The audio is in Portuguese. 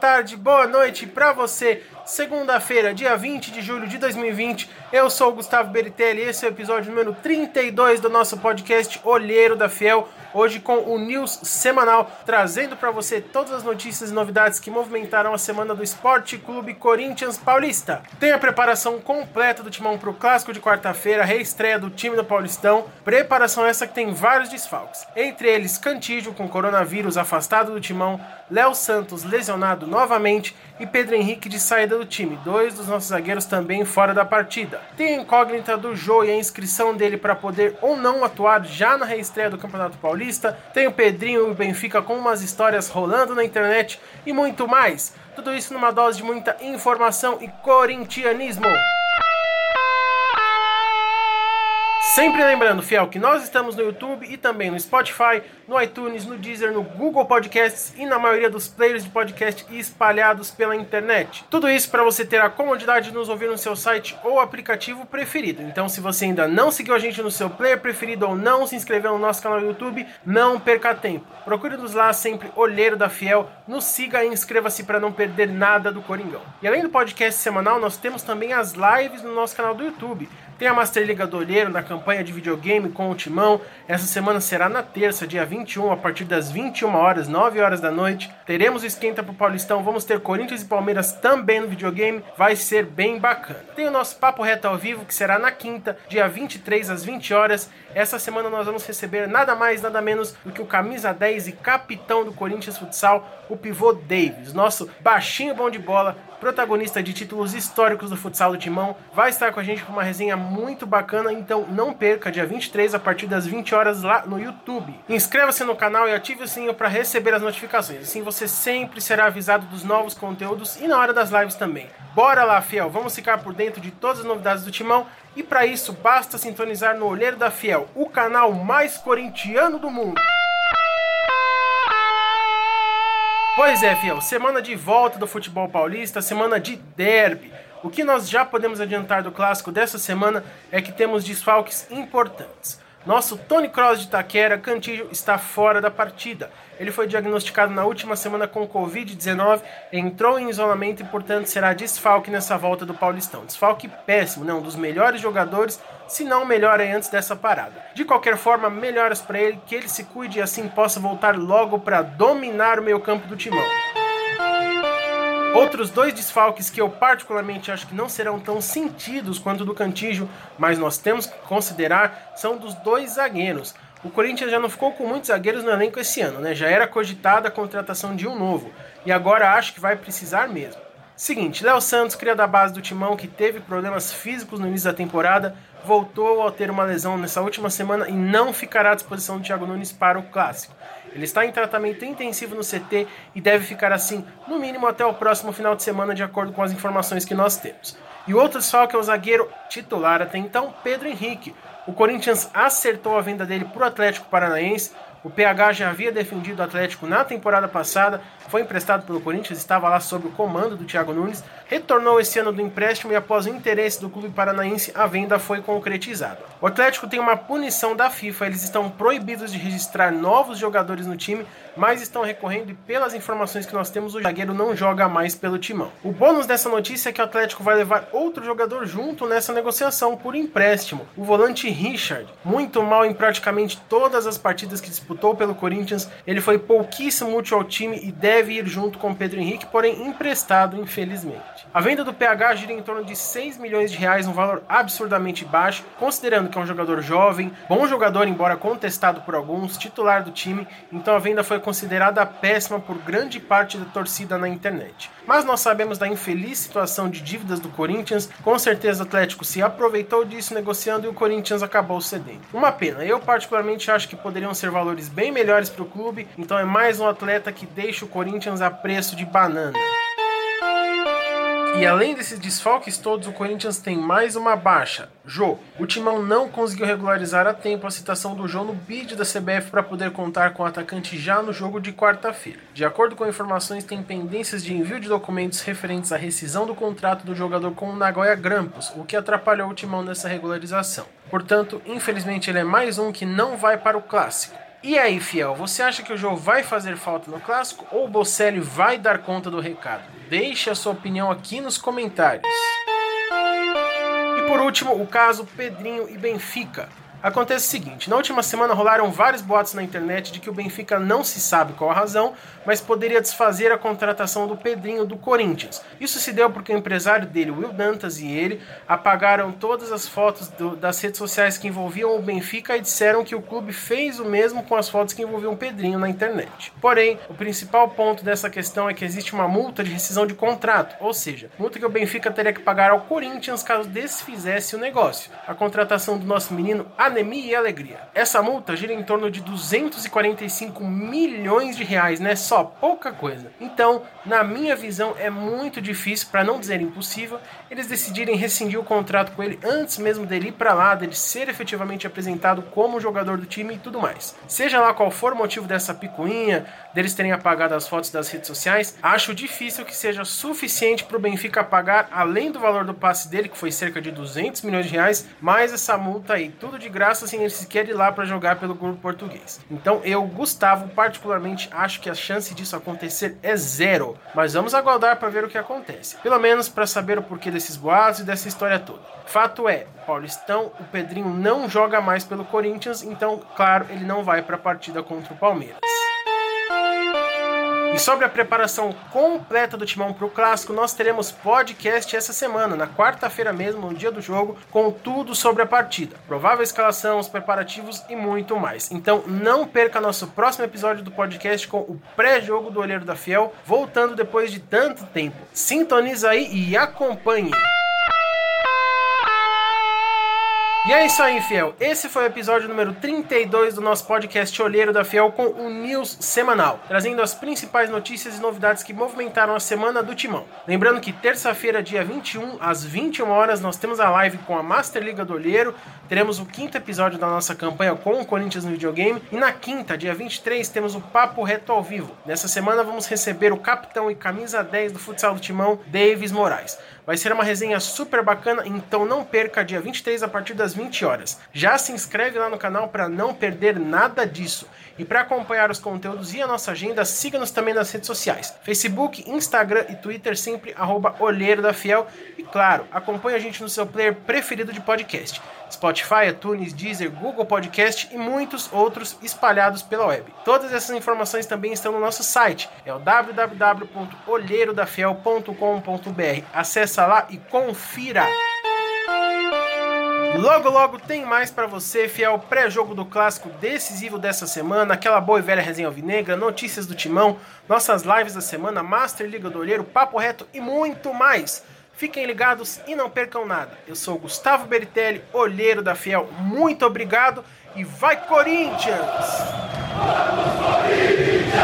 tarde, noite para você. Segunda-feira, dia 20 de julho de 2020. Eu sou o Gustavo Beritelli esse é o episódio número 32 do nosso podcast Olheiro da Fiel. Hoje com o News semanal, trazendo para você todas as notícias e novidades que movimentaram a semana do Esporte Clube Corinthians Paulista. Tem a preparação completa do timão para o clássico de quarta-feira, reestreia do time do Paulistão. Preparação essa que tem vários desfalques. Entre eles, Cantígio com coronavírus afastado do timão, Léo Santos lesionado novamente e Pedro Henrique de saída do time. Dois dos nossos zagueiros também fora da partida. Tem a incógnita do Jô e a inscrição dele para poder ou não atuar já na reestreia do Campeonato Paulista. Tem o Pedrinho e o Benfica com umas histórias rolando na internet e muito mais. Tudo isso numa dose de muita informação e corintianismo. Sempre lembrando, fiel, que nós estamos no YouTube e também no Spotify, no iTunes, no Deezer, no Google Podcasts e na maioria dos players de podcast espalhados pela internet. Tudo isso para você ter a comodidade de nos ouvir no seu site ou aplicativo preferido. Então, se você ainda não seguiu a gente no seu player preferido ou não se inscreveu no nosso canal no YouTube, não perca tempo. Procure-nos lá sempre, Olheiro da Fiel. Nos siga e inscreva-se para não perder nada do Coringão. E além do podcast semanal, nós temos também as lives no nosso canal do YouTube. Tem a Master Liga do Olheiro na campanha de videogame com o Timão. Essa semana será na terça, dia 21, a partir das 21 horas, 9 horas da noite. Teremos esquenta pro Paulistão. Vamos ter Corinthians e Palmeiras também no videogame. Vai ser bem bacana. Tem o nosso Papo Reto ao vivo, que será na quinta, dia 23 às 20 horas. Essa semana nós vamos receber nada mais, nada menos do que o camisa 10 e capitão do Corinthians Futsal, o pivô Davis, nosso baixinho bom de bola, protagonista de títulos históricos do futsal do Timão, vai estar com a gente com uma resenha muito bacana, então não perca, dia 23, a partir das 20 horas lá no YouTube. Inscreva-se no canal e ative o sininho para receber as notificações, assim você sempre será avisado dos novos conteúdos e na hora das lives também. Bora lá, fiel, vamos ficar por dentro de todas as novidades do Timão e para isso basta sintonizar no Olheiro da Fiel, o canal mais corintiano do mundo. Pois é, fiel, semana de volta do futebol paulista, semana de derby. O que nós já podemos adiantar do clássico dessa semana é que temos desfalques importantes. Nosso Tony Cross de Taquera, Cantillo, está fora da partida. Ele foi diagnosticado na última semana com Covid-19, entrou em isolamento e, portanto, será desfalque nessa volta do Paulistão. Desfalque péssimo, não, dos melhores jogadores, se não melhor antes dessa parada. De qualquer forma, melhoras para ele, que ele se cuide e assim possa voltar logo para dominar o meio campo do timão. Outros dois desfalques que eu particularmente acho que não serão tão sentidos quanto do Cantígio, mas nós temos que considerar, são dos dois zagueiros. O Corinthians já não ficou com muitos zagueiros no elenco esse ano, né? Já era cogitada a contratação de um novo. E agora acho que vai precisar mesmo. Seguinte, Léo Santos, cria da base do Timão, que teve problemas físicos no início da temporada, voltou a ter uma lesão nessa última semana e não ficará à disposição do Thiago Nunes para o Clássico. Ele está em tratamento intensivo no CT e deve ficar assim, no mínimo até o próximo final de semana, de acordo com as informações que nós temos. E o outro desfalque é o zagueiro titular até então, Pedro Henrique. O Corinthians acertou a venda dele para o Atlético Paranaense, o PH já havia defendido o Atlético na temporada passada, foi emprestado pelo Corinthians, estava lá sob o comando do Thiago Nunes, retornou esse ano do empréstimo e após o interesse do clube paranaense, a venda foi concretizada. O Atlético tem uma punição da FIFA, eles estão proibidos de registrar novos jogadores no time, mas estão recorrendo e pelas informações que nós temos, o zagueiro não joga mais pelo timão. O bônus dessa notícia é que o Atlético vai levar outro jogador junto nessa negociação por empréstimo, o volante Richard, muito mal em praticamente todas as partidas que disputou pelo Corinthians, ele foi pouquíssimo útil ao time e deve ir junto com Pedro Henrique, porém emprestado, infelizmente. A venda do PH gira em torno de 6 milhões de reais, um valor absurdamente baixo, considerando que é um jogador jovem, bom jogador, embora contestado por alguns, titular do time, então a venda foi considerada péssima por grande parte da torcida na internet. Mas nós sabemos da infeliz situação de dívidas do Corinthians, com certeza o Atlético se aproveitou disso negociando e o Corinthians acabou cedendo. Uma pena, eu particularmente acho que poderiam ser valores bem melhores para o clube, então é mais um atleta que deixa o Corinthians a preço de banana. E além desses desfalques todos, o Corinthians tem mais uma baixa. Jô. O Timão não conseguiu regularizar a tempo a citação do Jô no bid da CBF para poder contar com o atacante já no jogo de quarta-feira. De acordo com informações, tem pendências de envio de documentos referentes à rescisão do contrato do jogador com o Nagoya Grampus, o que atrapalhou o Timão nessa regularização. Portanto, infelizmente ele é mais um que não vai para o clássico. E aí, fiel, você acha que o jogo vai fazer falta no clássico ou o Bocelli vai dar conta do recado? Deixe a sua opinião aqui nos comentários. E por último, o caso Pedrinho e Benfica. Acontece o seguinte: na última semana rolaram vários boatos na internet de que o Benfica não se sabe qual a razão, mas poderia desfazer a contratação do Pedrinho do Corinthians. Isso se deu porque o empresário dele, Will Dantas, e ele apagaram todas as fotos do, das redes sociais que envolviam o Benfica e disseram que o clube fez o mesmo com as fotos que envolviam o Pedrinho na internet. Porém, o principal ponto dessa questão é que existe uma multa de rescisão de contrato, ou seja, multa que o Benfica teria que pagar ao Corinthians caso desfizesse o negócio. A contratação do nosso menino anemia e alegria. Essa multa gira em torno de 245 milhões de reais, né? Só pouca coisa. Então, na minha visão, é muito difícil, para não dizer impossível, eles decidirem rescindir o contrato com ele antes mesmo dele ir para lá, dele ser efetivamente apresentado como jogador do time e tudo mais. Seja lá qual for o motivo dessa picuinha, deles terem apagado as fotos das redes sociais, acho difícil que seja suficiente para o Benfica pagar, além do valor do passe dele, que foi cerca de 200 milhões de reais, mais essa multa aí, tudo de sem ele sequer ir lá para jogar pelo grupo português. Então eu, Gustavo, particularmente acho que a chance disso acontecer é zero, mas vamos aguardar para ver o que acontece. Pelo menos para saber o porquê desses boatos e dessa história toda. Fato é, Paulistão, o Pedrinho não joga mais pelo Corinthians, então, claro, ele não vai para a partida contra o Palmeiras. Sobre a preparação completa do Timão para o Clássico, nós teremos podcast essa semana, na quarta-feira mesmo, no dia do jogo, com tudo sobre a partida. Provável escalação, os preparativos e muito mais. Então não perca nosso próximo episódio do podcast com o pré-jogo do Olheiro da Fiel, voltando depois de tanto tempo. Sintoniza aí e acompanhe! E é isso aí, Fiel. Esse foi o episódio número 32 do nosso podcast Olheiro da Fiel com o News semanal, trazendo as principais notícias e novidades que movimentaram a semana do Timão. Lembrando que terça-feira, dia 21, às 21 horas, nós temos a live com a Master Liga do Olheiro, teremos o quinto episódio da nossa campanha com o Corinthians no videogame, e na quinta, dia 23, temos o Papo Reto ao Vivo. Nessa semana vamos receber o capitão e camisa 10 do futsal do Timão, Davis Moraes. Vai ser uma resenha super bacana, então não perca dia 23 a partir das 20 horas. Já se inscreve lá no canal para não perder nada disso. E para acompanhar os conteúdos e a nossa agenda, siga-nos também nas redes sociais: Facebook, Instagram e Twitter, sempre Olheiro da Fiel. E claro, acompanhe a gente no seu player preferido de podcast. Spotify, iTunes, Deezer, Google Podcast e muitos outros espalhados pela web. Todas essas informações também estão no nosso site, é o www.olheirodafiel.com.br. Acesse lá e confira! Logo, logo tem mais para você, fiel pré-jogo do clássico decisivo dessa semana, aquela boa e velha resenha alvinegra, notícias do timão, nossas lives da semana, Master Liga do Olheiro, Papo Reto e muito mais. Fiquem ligados e não percam nada. Eu sou Gustavo Beritelli, olheiro da Fiel. Muito obrigado e vai Corinthians! Vamos, Corinthians!